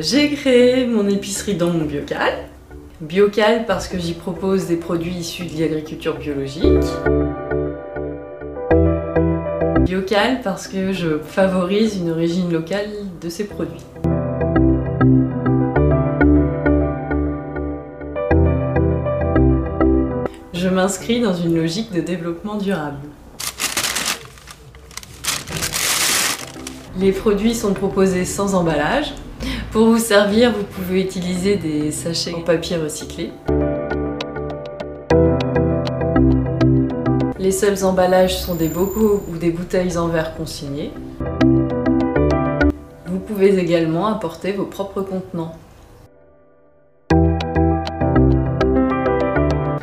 J'ai créé mon épicerie dans mon biocal. Biocal parce que j'y propose des produits issus de l'agriculture biologique. Biocal parce que je favorise une origine locale de ces produits. Je m'inscris dans une logique de développement durable. Les produits sont proposés sans emballage. Pour vous servir, vous pouvez utiliser des sachets en papier recyclé. Les seuls emballages sont des bocaux ou des bouteilles en verre consignés. Vous pouvez également apporter vos propres contenants.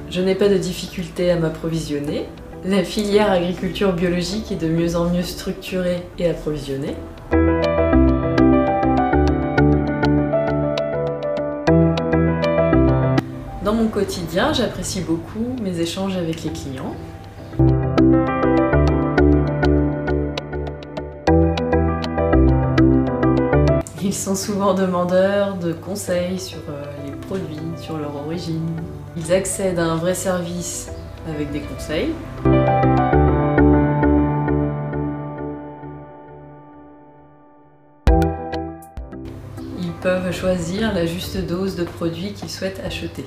Je n'ai pas de difficulté à m'approvisionner. La filière agriculture biologique est de mieux en mieux structurée et approvisionnée. Dans mon quotidien, j'apprécie beaucoup mes échanges avec les clients. Ils sont souvent demandeurs de conseils sur euh, les produits, sur leur origine. Ils accèdent à un vrai service avec des conseils. Ils peuvent choisir la juste dose de produits qu'ils souhaitent acheter.